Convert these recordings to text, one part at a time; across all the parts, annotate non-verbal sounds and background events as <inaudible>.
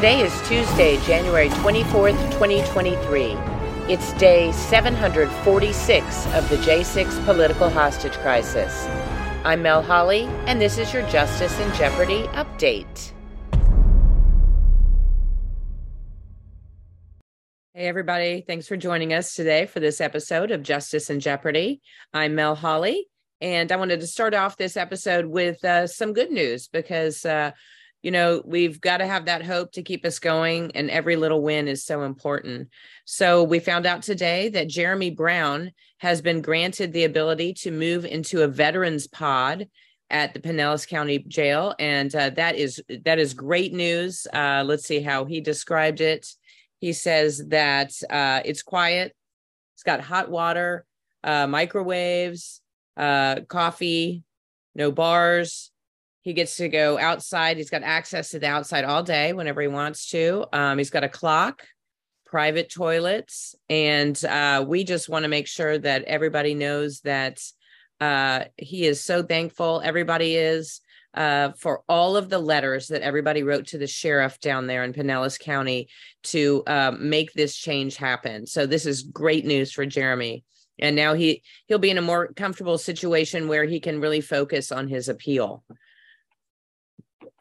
Today is Tuesday, January 24th, 2023. It's day 746 of the J6 political hostage crisis. I'm Mel Holly, and this is your Justice in Jeopardy update. Hey, everybody. Thanks for joining us today for this episode of Justice in Jeopardy. I'm Mel Holly, and I wanted to start off this episode with uh, some good news because uh, you know, we've got to have that hope to keep us going, and every little win is so important. So, we found out today that Jeremy Brown has been granted the ability to move into a veterans pod at the Pinellas County Jail, and uh, that is that is great news. Uh, let's see how he described it. He says that uh, it's quiet, it's got hot water, uh, microwaves, uh, coffee, no bars he gets to go outside. He's got access to the outside all day whenever he wants to. Um, he's got a clock, private toilets, and uh, we just want to make sure that everybody knows that uh, he is so thankful. Everybody is uh, for all of the letters that everybody wrote to the sheriff down there in Pinellas County to uh, make this change happen. So this is great news for Jeremy. And now he he'll be in a more comfortable situation where he can really focus on his appeal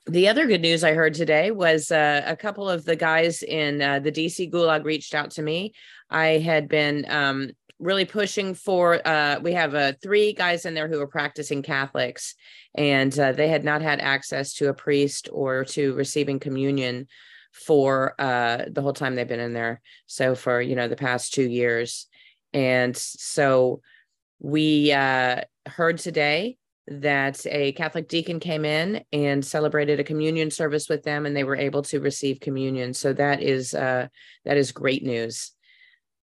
the other good news I heard today was uh, a couple of the guys in uh, the DC Gulag reached out to me. I had been um, really pushing for. Uh, we have uh, three guys in there who are practicing Catholics, and uh, they had not had access to a priest or to receiving communion for uh, the whole time they've been in there. So for you know the past two years, and so we heard today that a Catholic deacon came in and celebrated a communion service with them, and they were able to receive communion. So that is uh, that is great news.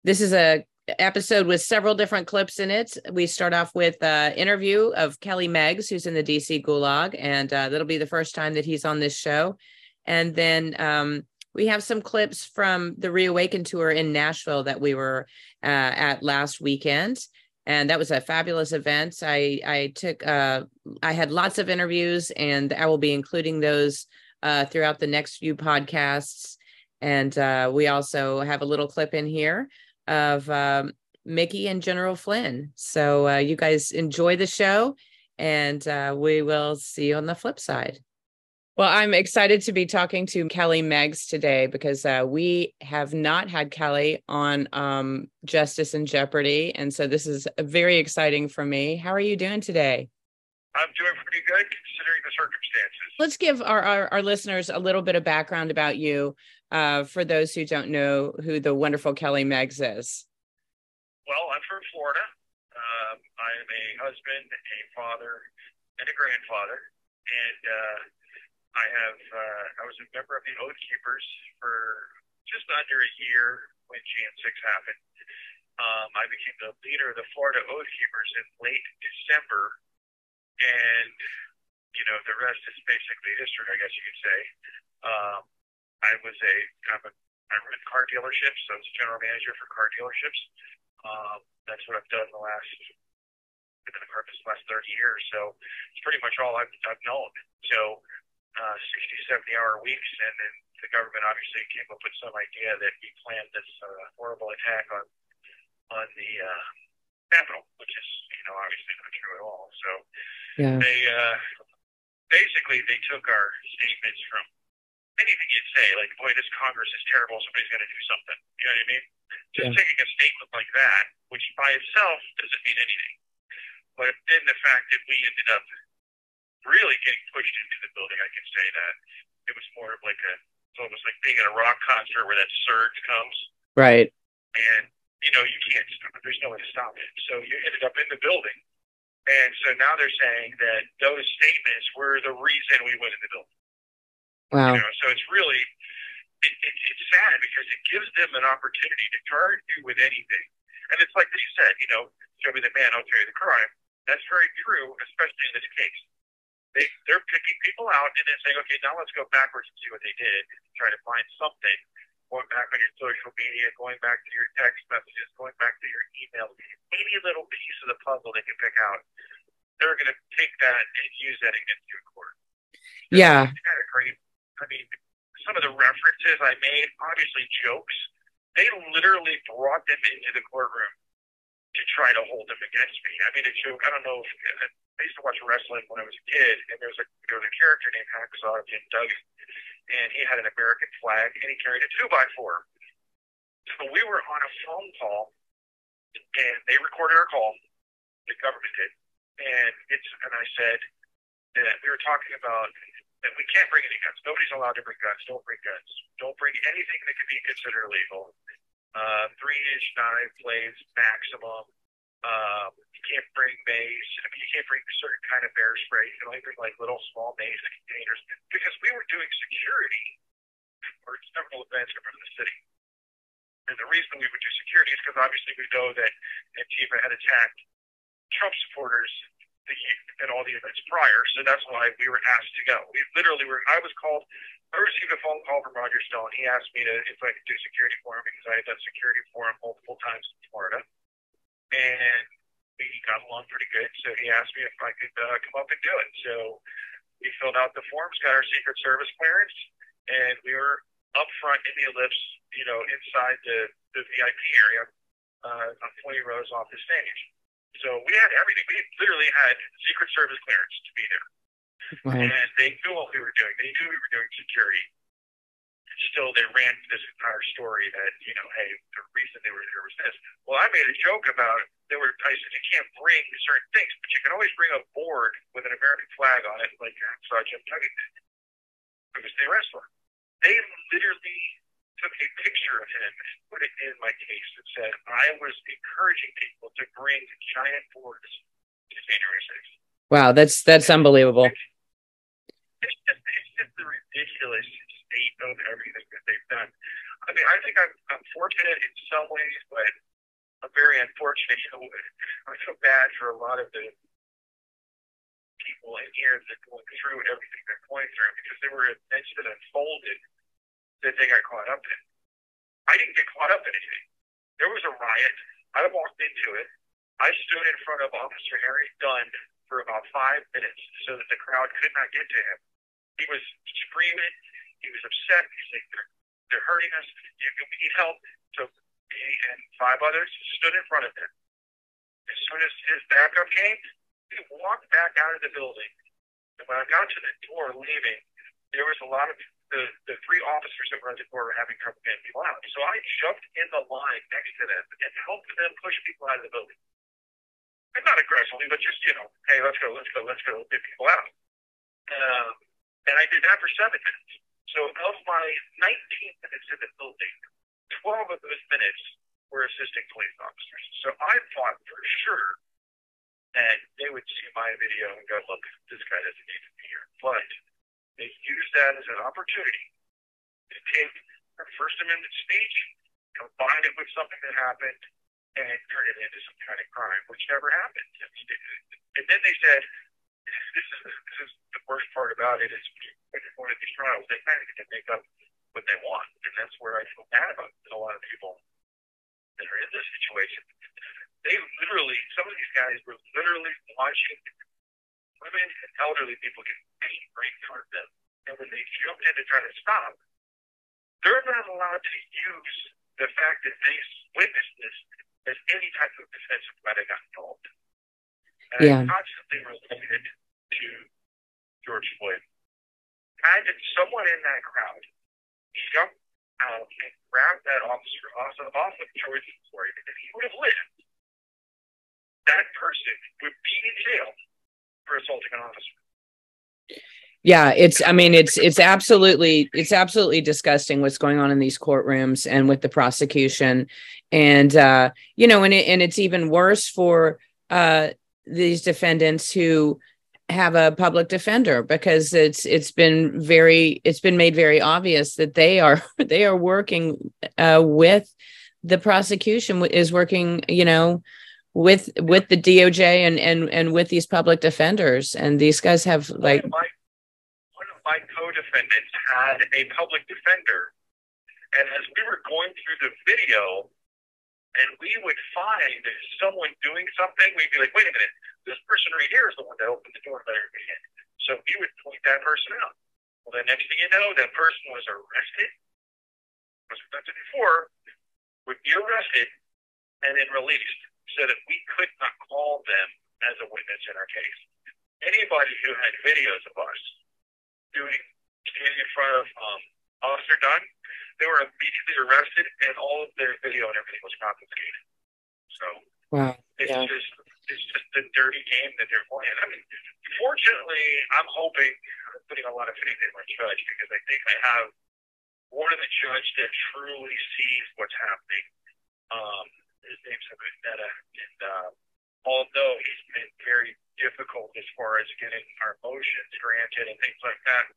This is a episode with several different clips in it. We start off with an interview of Kelly Meggs, who's in the DC Gulag, and uh, that'll be the first time that he's on this show. And then um, we have some clips from the Reawaken tour in Nashville that we were uh, at last weekend and that was a fabulous event. I I took uh, I had lots of interviews, and I will be including those uh, throughout the next few podcasts. And uh, we also have a little clip in here of um, Micki and General Flynn. So uh, you guys enjoy the show, and uh, we will see you on the flip side. Well, I'm excited to be talking to Kelly Meggs today because uh, we have not had Kelly on um, Justice and Jeopardy. And so this is very exciting for me. How are you doing today? I'm doing pretty good considering the circumstances. Let's give our, our, our listeners a little bit of background about you uh, for those who don't know who the wonderful Kelly Meggs is. Well, I'm from Florida. Um, I am a husband, a father, and a grandfather. And uh, I have uh, I was a member of the Oath Keepers for just under a year when Jan 6 happened. Um, I became the leader of the Florida Oath Keepers in late December, and you know the rest is basically history, I guess you could say. Um, I was a I'm a I run car dealerships, so I was a general manager for car dealerships. Um, that's what I've done the last been in the car business the last 30 years, so it's pretty much all I've, I've known. So uh, 60, 70 hour weeks, and then the government obviously came up with some idea that we planned this uh, horrible attack on on the uh, Capitol, which is you know obviously not true at all. So yeah. they uh, basically they took our statements from anything you'd say, like, boy, this Congress is terrible, somebody's got to do something. You know what I mean? Just yeah. taking a statement like that, which by itself doesn't mean anything. But then the fact that we ended up really getting pushed into the building, I can say that it was more of like a, it's almost like being at a rock concert where that surge comes. Right. And, you know, you can't stop There's no way to stop it. So you ended up in the building. And so now they're saying that those statements were the reason we went in the building. Wow. You know, so it's really, it, it, it's sad because it gives them an opportunity to charge you with anything. And it's like you said, you know, show me the man, I'll tell you the crime. That's very true, especially in this case they they're picking people out and then saying, okay, now let's go backwards and see what they did, try to find something. Going back on your social media, going back to your text messages, going back to your emails, any little piece of the puzzle they can pick out, they're going to take that and use that against you in court. Yeah, it's kind of great. I mean, some of the references I made, obviously jokes, they literally brought them into the courtroom to try to hold them against me. I made a joke. I don't know if I used to watch wrestling when I was a kid, and there was a there was a character named Hacksaw Jim Duggan, and he had an American flag, and he carried a two by four. So we were on a phone call, and they recorded our call. The government did, and it's and I said that we were talking about that we can't bring any guns. Nobody's allowed to bring guns. Don't bring guns. Don't bring anything that could be considered illegal uh, three inch knife blades maximum. Um, you can't bring mace. I mean, you can't bring certain kind of bear spray. You can only bring like little small mace containers because we were doing security for several events around the city. And the reason we would do security is because obviously we know that Antifa had attacked Trump supporters the, at all the events prior, so that's why we were asked to go. We literally were. I was called I received a phone call from Roger Stone. He asked me to if I could do security for him because I had done security for him multiple times in Florida, and we got along pretty good. So he asked me if I could uh, come up and do it. So we filled out the forms, got our Secret Service clearance, and we were up front in the ellipse, you know, inside the the VIP area, uh, on 20 rows off the stage. So we had everything. We literally had Secret Service clearance to be there. Wow. And they knew what we were doing. They knew we were doing security. Still, they ran this entire story that, you know, hey, the reason they were there was this. Well, I made a joke about it. They were, I said, you can't bring certain things, but you can always bring a board with an American flag on it, like Sergeant Duggan did. It was the wrestler. They literally took a picture of him and put it in my case and said I was encouraging people to bring giant boards to January 6th. Wow, that's that's unbelievable it's just it's just the ridiculous state of everything that they've done. I mean, I think I'm, I'm fortunate in some ways, but I'm very unfortunate. <laughs> You know, I feel bad for a lot of the people in here that going through everything they're going through because there were events that unfolded that they got caught up in. I didn't get caught up in anything. There was a riot. I walked into it. I stood in front of Officer Harry Dunn for about five minutes so that the crowd could not get to him. He was screaming. He was upset. He's like, they're, they're hurting us. You, we need help. So he and five others stood in front of him. As soon as his backup came, he walked back out of the building. And when I got to the door leaving, there was a lot of the, the three officers that were at the door were having trouble getting people out. So I jumped in the line next to them and helped them push people out of the building. And not aggressively, but just, you know, hey, let's go, let's go, let's go, get people out. Um, and I did that for seven minutes. So of my 19 minutes in the building, 12 of those minutes were assisting police officers. So I thought for sure that they would see my video and go, look, this guy doesn't need to be here. But they used that as an opportunity to take our First Amendment speech, combine it with something that happened, and turn it into some kind of crime, which never happened. And then they said, this is this is the worst part about it is when you're these trials, they kind of get to make up what they want, and that's where I feel bad about a lot of people that are in this situation. They literally, some of these guys were literally watching women and elderly people get beat right in front of them, and when they jumped in to try to stop, they're not allowed to use the fact that they witnessed this as any type of defense why they got involved. And yeah. I constantly related to George Floyd. Had someone in that crowd jump out and grab that officer off of, off of George Floyd, and he would have lived, that person would be in jail for assaulting an officer. Yeah, it's I mean it's it's absolutely it's absolutely disgusting what's going on in these courtrooms and with the prosecution and uh you know and it, and it's even worse for uh these defendants who have a public defender because it's it's been very it's been made very obvious that they are <laughs> they are working uh, with the prosecution is working you know with with the DOJ and and and with these public defenders. And these guys have like one of my, one of my co-defendants had a public defender. And as we were going through the video and we would find someone doing something, we'd be like, wait a minute, this person right here is the one that opened the door. So we would point that person out. Well, the next thing you know, that person was arrested, was arrested before, would be arrested, and then released so that we could not call them as a witness in our case. Anybody who had videos of us doing standing in front of um, Officer Dunn, they were immediately arrested, and all of their video and everything was confiscated. So wow, it's yeah. just it's just the dirty game that they're playing. I mean, fortunately, I'm hoping I'm putting a lot of faith in my judge because I think I have one of the judge that truly sees what's happening. Um, his name's Mehta, and uh, although he's been very difficult as far as getting our motions granted and things like that,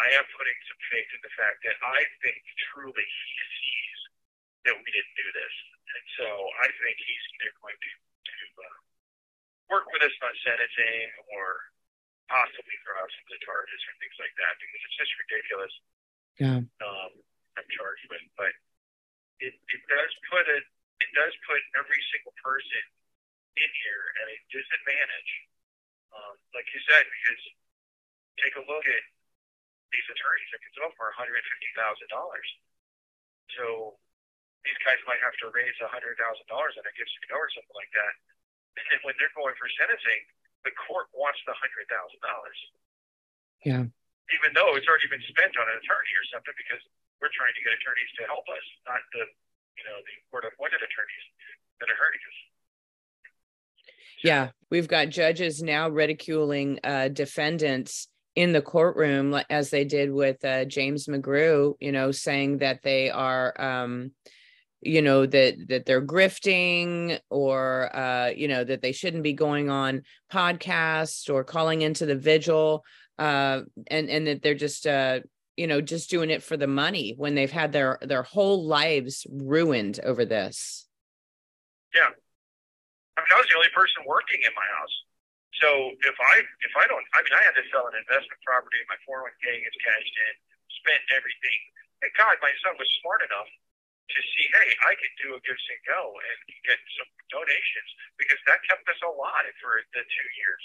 I am putting some faith in the fact that I think truly he sees that we didn't do this, and so I think he's either going to to uh, work with us on sentencing or possibly throw out some of the charges or things like that because it's just ridiculous. Yeah. Um, I'm charged with, but it, it does put a it does put every single person in here at a disadvantage. Um, like you said, because take a look at these attorneys that can sell for $150,000. So these guys might have to raise $100,000 on a gift or something like that. And then when they're going for sentencing, the court wants the $100,000. Yeah. Even though it's already been spent on an attorney or something because we're trying to get attorneys to help us, not the, you know, the court appointed attorneys that are hurting us. Yeah, we've got judges now ridiculing uh, defendants in the courtroom, as they did with uh, James McGrew. You know, saying that they are, um, you know, that that they're grifting, or uh, you know, that they shouldn't be going on podcasts or calling into the vigil, uh, and and that they're just, uh, you know, just doing it for the money when they've had their their whole lives ruined over this. Yeah. I mean, I was the only person working in my house. So if I if I don't, I mean, I had to sell an investment property. My 401k gets cashed in, spent everything. Thank God, my son was smart enough to see, hey, I could do a good thing go and get some donations because that kept us alive for the two years.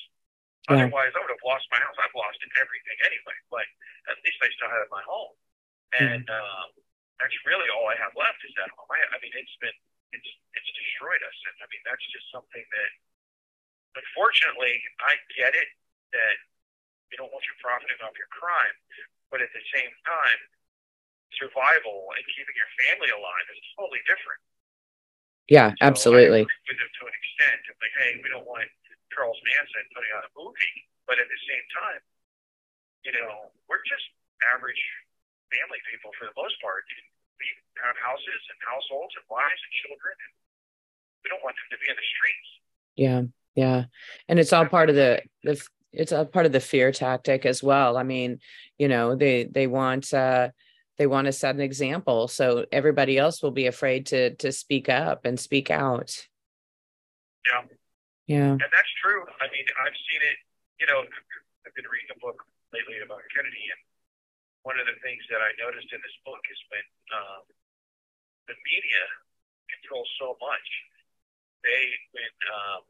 Yeah. Otherwise, I would have lost my house. I've lost everything anyway, but at least I still have my home, and mm-hmm. um, that's really all I have left is that home. I, I mean, it's been it's it's destroyed us. And I mean, that's just something that, unfortunately, I get it that you don't want you profiting off your crime, but at the same time, survival and keeping your family alive is totally different. Yeah, so absolutely. with them to an extent, of like, hey, we don't want Charles Manson putting out a movie, but at the same time, you know, we're just average family people for the most part we have houses and households and wives and children. And we don't want them to be in the streets. Yeah, yeah, and it's all part of the the it's a part of the fear tactic as well. I mean, you know, they they want uh they want to set an example so everybody else will be afraid to to speak up and speak out. Yeah. Yeah. And that's true. I mean, I've seen it, you know, I've been reading a book lately about Kennedy and one of the things that I noticed in this book is when um, the media controls so much. They, when um,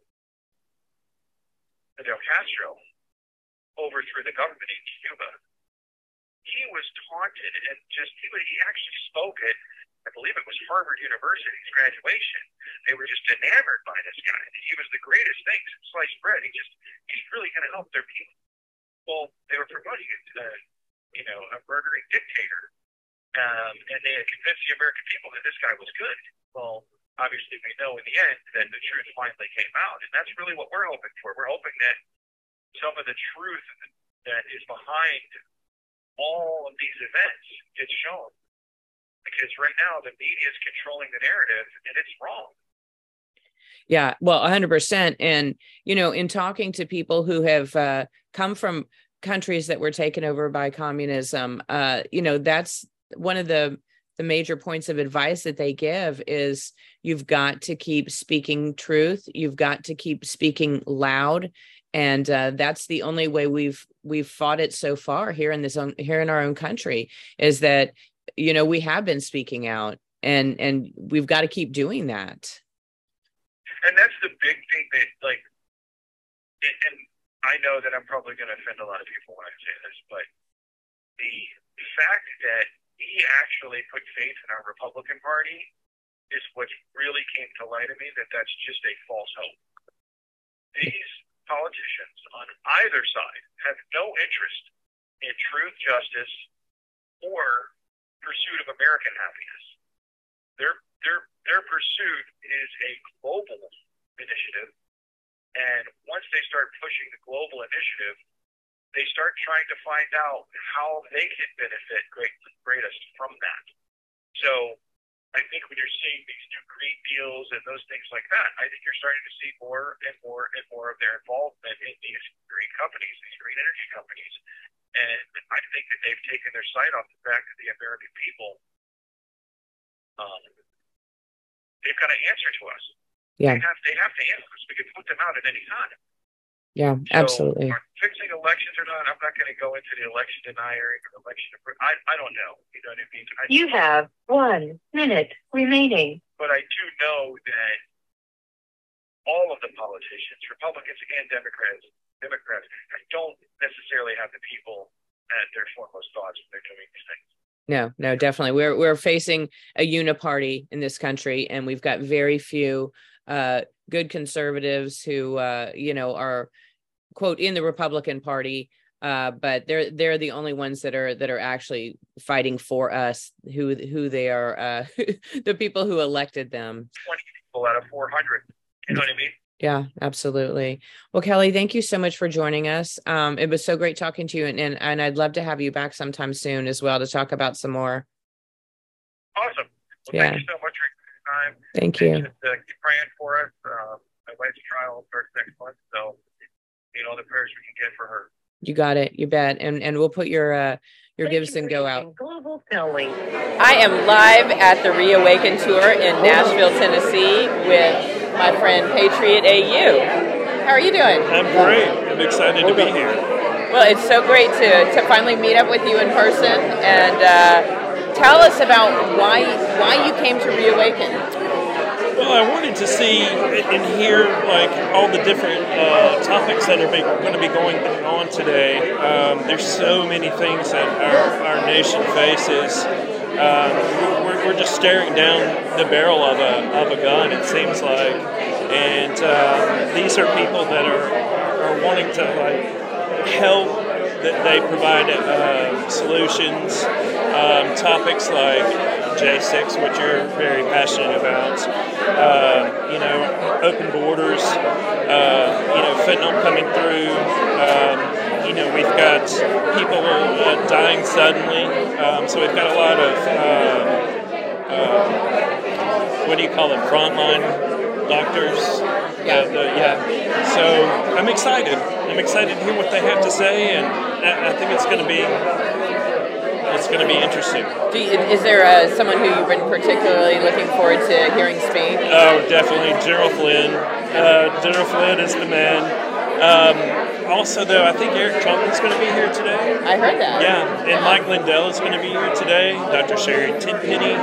Fidel Castro overthrew the government in Cuba, he was taunted and just he, he actually spoke at I believe it was Harvard University's graduation. They were just enamored by this guy. He was the greatest thing since sliced bread. He just he's really going to help their people. Well, they were promoting it. Uh, you know, a murdering dictator. Um, and they had convinced the American people that this guy was good. Well, obviously, we know in the end that the truth finally came out. And that's really what we're hoping for. We're hoping that some of the truth that is behind all of these events gets shown. Because right now, the media is controlling the narrative, and it's wrong. Yeah, well, 100%. And, you know, in talking to people who have uh, come from countries that were taken over by communism uh you know that's one of the the major points of advice that they give is you've got to keep speaking truth you've got to keep speaking loud and uh, that's the only way we've we've fought it so far here in this own here in our own country is that you know we have been speaking out and and we've got to keep doing that. And that's the big thing that like and I know that I'm probably going to offend a lot of people when I say this, but the fact that he actually put faith in our Republican Party is what really came to light of me that that's just a false hope. These politicians on either side have no interest in truth, justice, or pursuit of American happiness. Their their their pursuit is a global initiative, and once they start pushing the global initiative, they start trying to find out how they can benefit great, greatest from that. So I think when you're seeing these new green deals and those things like that, I think you're starting to see more and more and more of their involvement in these green companies, these green energy companies. And I think that they've taken their sight off the fact that the American people, um, they've got an answer to us. Yeah. They have, they have to answer us. We can put them out at any time. Yeah, So, absolutely. fixing elections or not, I'm not going to go into the election denier or election. I, I don't know. You know what I mean? I, You have one minute remaining. but I do know that all of the politicians, Republicans and Democrats, Democrats, don't necessarily have the people at their foremost thoughts when they're doing these things. No, no, definitely. We're we're facing a uniparty in this country, and we've got very few uh, good conservatives who, uh, you know, are quote in the Republican Party. Uh, but they're they're the only ones that are that are actually fighting for us. Who who they are, uh, <laughs> the people who elected them. 20 people out of 400. You know what I mean? Yeah, absolutely. Well, Kelly, thank you so much for joining us. Um, it was so great talking to you, and, and and I'd love to have you back sometime soon as well to talk about some more. Awesome. Well, Yeah. Thank you so much for your time. Thank you. Just, uh, keep praying for us. Uh, my wife's trial starts next month, so you know the prayers we can get for her. You got it. You bet. And and we'll put your uh your Thank you Gibson for go out. Global Filming. I am live at the Reawaken tour in Nashville, Tennessee with my friend Patriot AU. How are you doing? I'm great. I'm excited to be here. Well, it's so great to, to finally meet up with you in person and uh, tell us about why why you came to Reawaken. Well, I wanted to see and hear like all the different uh, topics that are going to be going on today. Um, there's so many things that our, our nation faces. Um, we're, we're just staring down the barrel of a, of a gun, it seems like. And um, these are people that are, are wanting to like help that they provide uh, solutions, um, topics like J6, which you're very passionate about. Uh, you know, open borders. Uh, you know, fentanyl coming through. Um, you know, we've got people uh, dying suddenly. Um, so we've got a lot of uh, uh, what do you call them? Frontline doctors. Yeah. Uh, the- yeah. So I'm excited. I'm excited to hear what they have to say, and I, I think it's going to be it's going to be interesting. Do you, is there uh, someone who you've been particularly looking forward to hearing speak? Oh, definitely General Flynn. Uh, General Flynn is the man. Um, also, though, I think Eric Trumpet's going to be here today. I heard that. Yeah, and Mike Lindell is going to be here today. Dr. Sherri Tenpenny.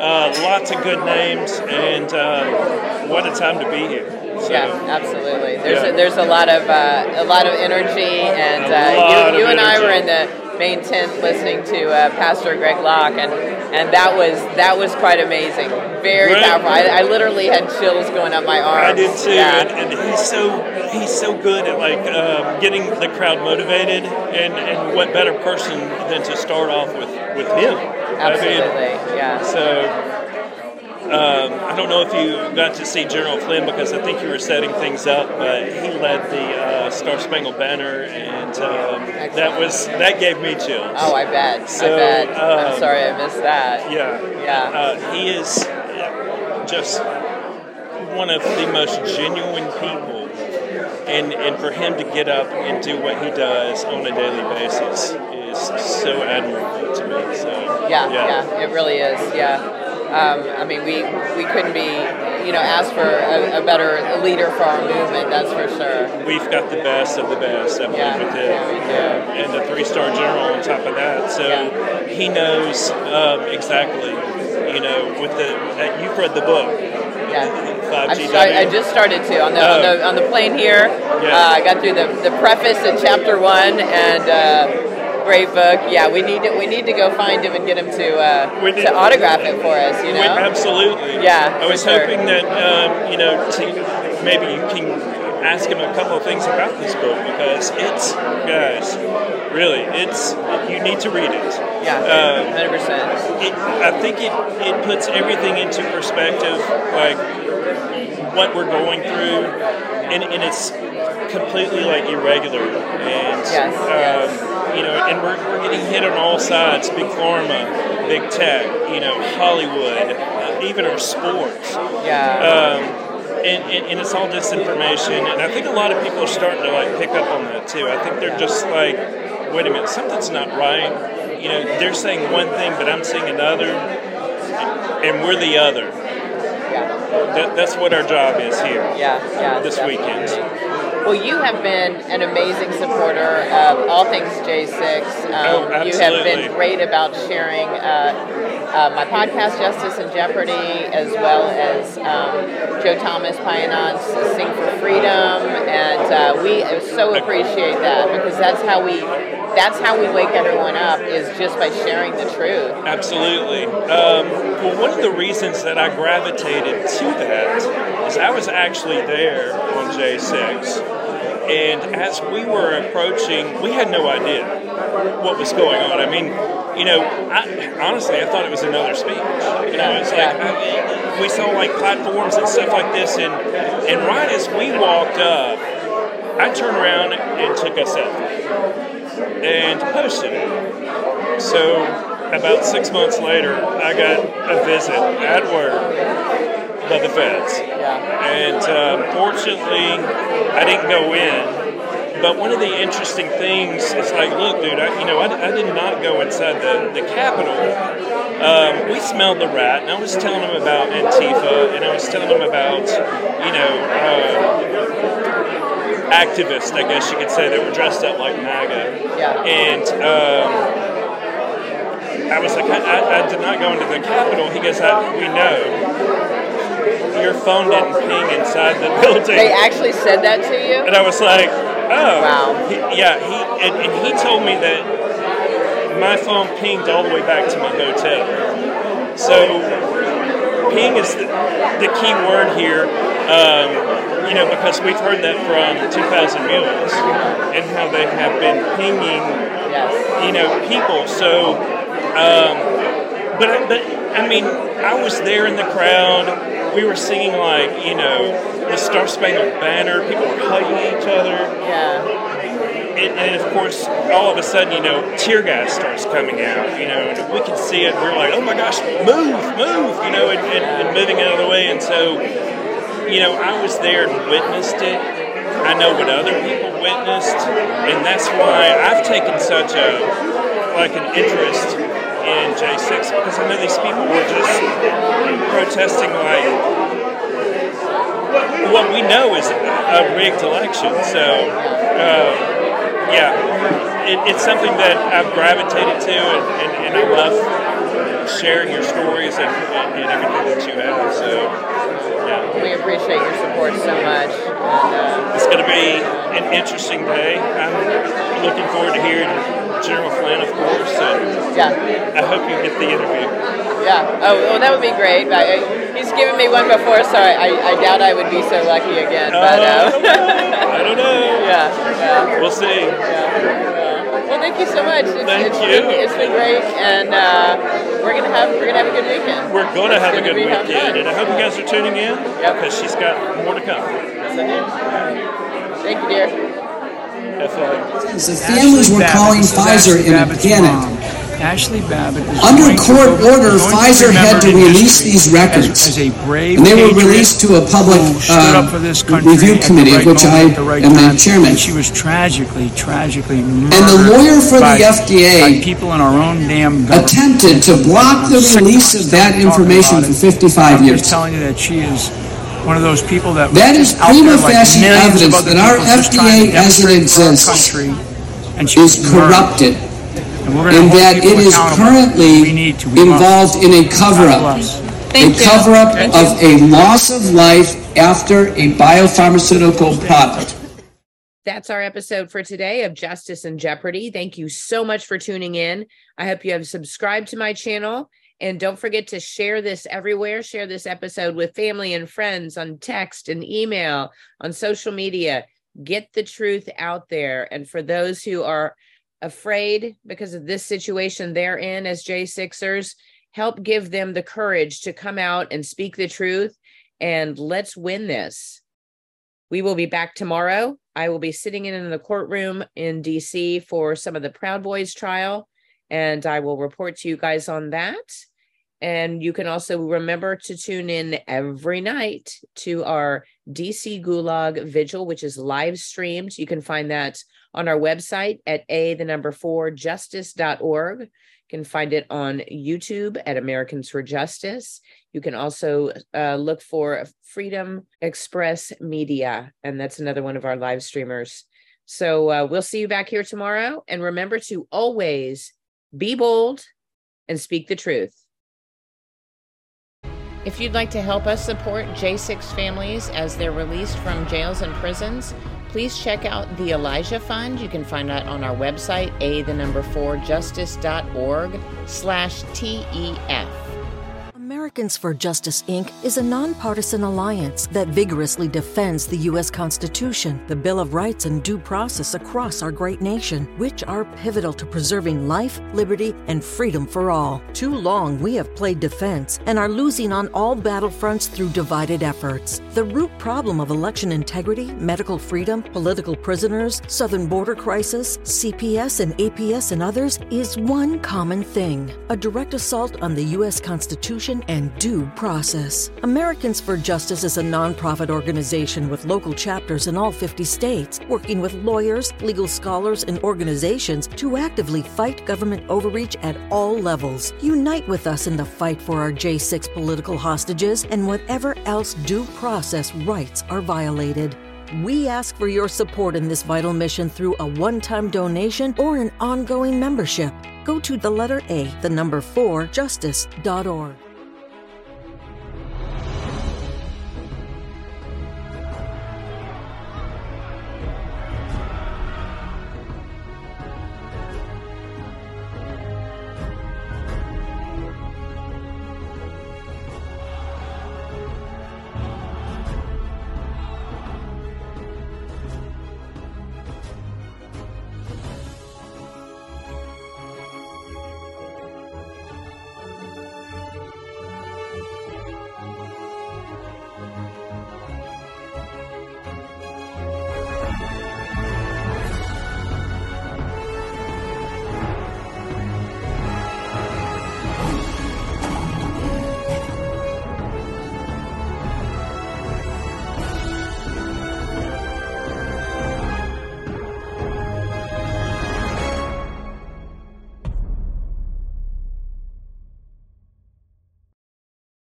Uh, lots of good names, and uh, what a time to be here. So, Yeah, absolutely. There's Yeah. a, there's a lot of uh, a lot of energy, and uh, you, you and I were in the main tent listening to uh, Pastor Greg Locke, and and that was that was quite amazing, very Greg- powerful. I, I literally had chills going up my arms. I did too, Yeah. and, and he's so he's so good at like um, getting the crowd motivated, and, and what better person than to start off with with him? Absolutely, I mean, yeah. So um, I don't know if you got to see General Flynn because I think you were setting things up, but he led the uh, Star Spangled Banner, and um, that was that gave me chills. Oh, I bet. I So, bet. I'm um, sorry I missed that. Yeah. Yeah. Uh, he is just one of the most genuine people. And, and for him to get up and do what he does on a daily basis is so admirable to me. So Yeah, yeah, it really is. Yeah. Um, I mean, we we couldn't be, you know, ask for a, a better leader for our movement. That's for sure. We've got the best of the best, I believe, Yeah, with him. yeah, we. And a three-star general on top of that. So Yeah. he knows um, exactly, you know, with the, uh, you've read the book, Yeah. Start, I just started to on the, on the on the plane here. Yeah. Uh, I got through the, the preface in chapter one, and uh, great book. Yeah, we need to we need to go find him and get him to uh, did- to autograph it for us. You know. absolutely. Yeah, I was sure. hoping that um, you know to, maybe you can ask him a couple of things about this book because it's guys, really, it's you need to read it. Yeah, Um, hundred percent. it, I think it, it puts everything into perspective, like what we're going through, and, and it's completely like irregular, and Yes, yes. You know, and we're, we're getting hit on all sides: big pharma, big tech, you know, Hollywood, uh, even our sports. Yeah. Um, and, and, and it's all disinformation, and I think a lot of people are starting to like pick up on that too. I think they're just like, wait a minute, something's not right. You know, they're saying one thing, but I'm saying another, and we're the other. yeah. That, that's what our job is here Yeah. Yeah. this definitely. weekend. Well, you have been an amazing supporter of all things J6. Um, Oh, you have been great about sharing uh, uh, my podcast, Justice and Jeopardy, as well as um, Joe Thomas Pianon's Sing for Freedom, and uh, we so appreciate that because that's how we that's how we wake everyone up is just by sharing the truth. Absolutely. Um, well, one of the reasons that I gravitated to that is I was actually there on J6. And as we were approaching, we had no idea what was going on. I mean, you know, I, honestly, I thought it was another speech. You know, it's like I, we saw like platforms and stuff like this, and and right as we walked up, I turned around and took a selfie and posted it. So about six months later, I got a visit at work by the feds. Yeah. And um, fortunately, I didn't go in. But one of the interesting things is like, look, dude, I, you know, I, I did not go inside the, the Capitol. Um, we smelled the rat, and I was telling them about Antifa, and I was telling them about, you know, um, activists, I guess you could say, that were dressed up like MAGA. Yeah. And um, I was like, I, I, I did not go into the Capitol. He goes, we know. Your phone didn't ping inside the <laughs> building. They actually said that to you. And I was like, oh. Wow. He, yeah, he and, and he told me that my phone pinged all the way back to my hotel. So ping is the, the key word here, um, you know, because we've heard that from 2,000 Mules and how they have been pinging, Yes. you know, people. So, um, but, uh, but I mean, I was there in the crowd. We were singing like, you know, the Star Spangled Banner. People were hugging each other Yeah. and, and of course, all of a sudden, you know, tear gas starts coming out, you know, and we can see it. We're like, oh my gosh, move, move, you know, and, and, and moving out of the way. And so, you know, I was there and witnessed it. I know what other people witnessed, and that's why I've taken such a like an interest in J6 because I know these people were just protesting like what we know is a rigged election. So, um, yeah, it, it's something that I've gravitated to, and, and, and I love sharing your stories and, and, and everything that you have. So, yeah, We appreciate your support so much. And, uh, it's going to be an interesting day. I'm looking forward to hearing General Flynn, of course, and yeah. I hope you get the interview. Yeah. Oh, well, that would be great. But uh, he's given me one before, so I, I, I doubt I would be so lucky again. But Uh, uh, I don't know. <laughs> yeah, yeah, We'll see. yeah. Well, thank you so much. It's, Thank it's you. Been, it's been great, and uh, we're gonna have we're gonna have a good weekend. We're going to It's have a gonna good weekend, and I hope you guys are tuning in Yep. because she's got more to come. Yes, I do. Thank you, dear. The families were calling Pfizer in a panic. Ashli Babbitt Under court go- order, going to be Pfizer had to release these records. as, as And they were released to a public uh, up for this country review the committee, of which I right am the chairman. She was tragically, tragically murdered And the lawyer for the by, FDA people in our own damn attempted to block the I'm sick to release of that information for it. 55 I'm years. telling you that she is one of those people that That was is out prima there like facie evidence that our people just trying to FDA as it demonstrate exists country, and she is corrupted And we're gonna in hold that it is currently We need to. We must. involved in a cover-up. a cover-up of a loss of life after a biopharmaceutical product. that's our episode for today of Justice and Jeopardy. Thank you so much for tuning in. I hope you have subscribed to my channel. And don't forget to share this everywhere. Share this episode with family and friends on text and email, on social media. Get the truth out there. And for those who are afraid because of this situation they're in as J6ers, help give them the courage to come out and speak the truth. And let's win this. We will be back tomorrow. I will be sitting in the courtroom in DC for some of the Proud Boys trial, and I will report to you guys on that. And you can also remember to tune in every night to our DC Gulag Vigil, which is live streamed. You can find that on our website at a the number four justice.org. You can find it on YouTube at Americans for Justice. You can also uh, look for Freedom Express Media, and that's another one of our live streamers. So uh, we'll see you back here tomorrow. And remember to always be bold and speak the truth. If you'd like to help us support J6 families as they're released from jails and prisons, please check out the Elijah Fund. You can find that on our website, a the number four justice.org slash TEF. Americans for Justice Inc. is a nonpartisan alliance that vigorously defends the U.S. Constitution, the Bill of Rights, and due process across our great nation, which are pivotal to preserving life, liberty, and freedom for all. Too long we have played defense and are losing on all battlefronts through divided efforts. The root problem of election integrity, medical freedom, political prisoners, southern border crisis, CPS and APS, and others is one common thing a direct assault on the U.S. Constitution and due process. Americans for Justice is a nonprofit organization with local chapters in all 50 states, working with lawyers, legal scholars, and organizations to actively fight government overreach at all levels. Unite with us in the fight for our J6 political hostages and whatever else due process rights are violated. We ask for your support in this vital mission through a one time donation or an ongoing membership. Go to the letter A, the number 4, justice.org.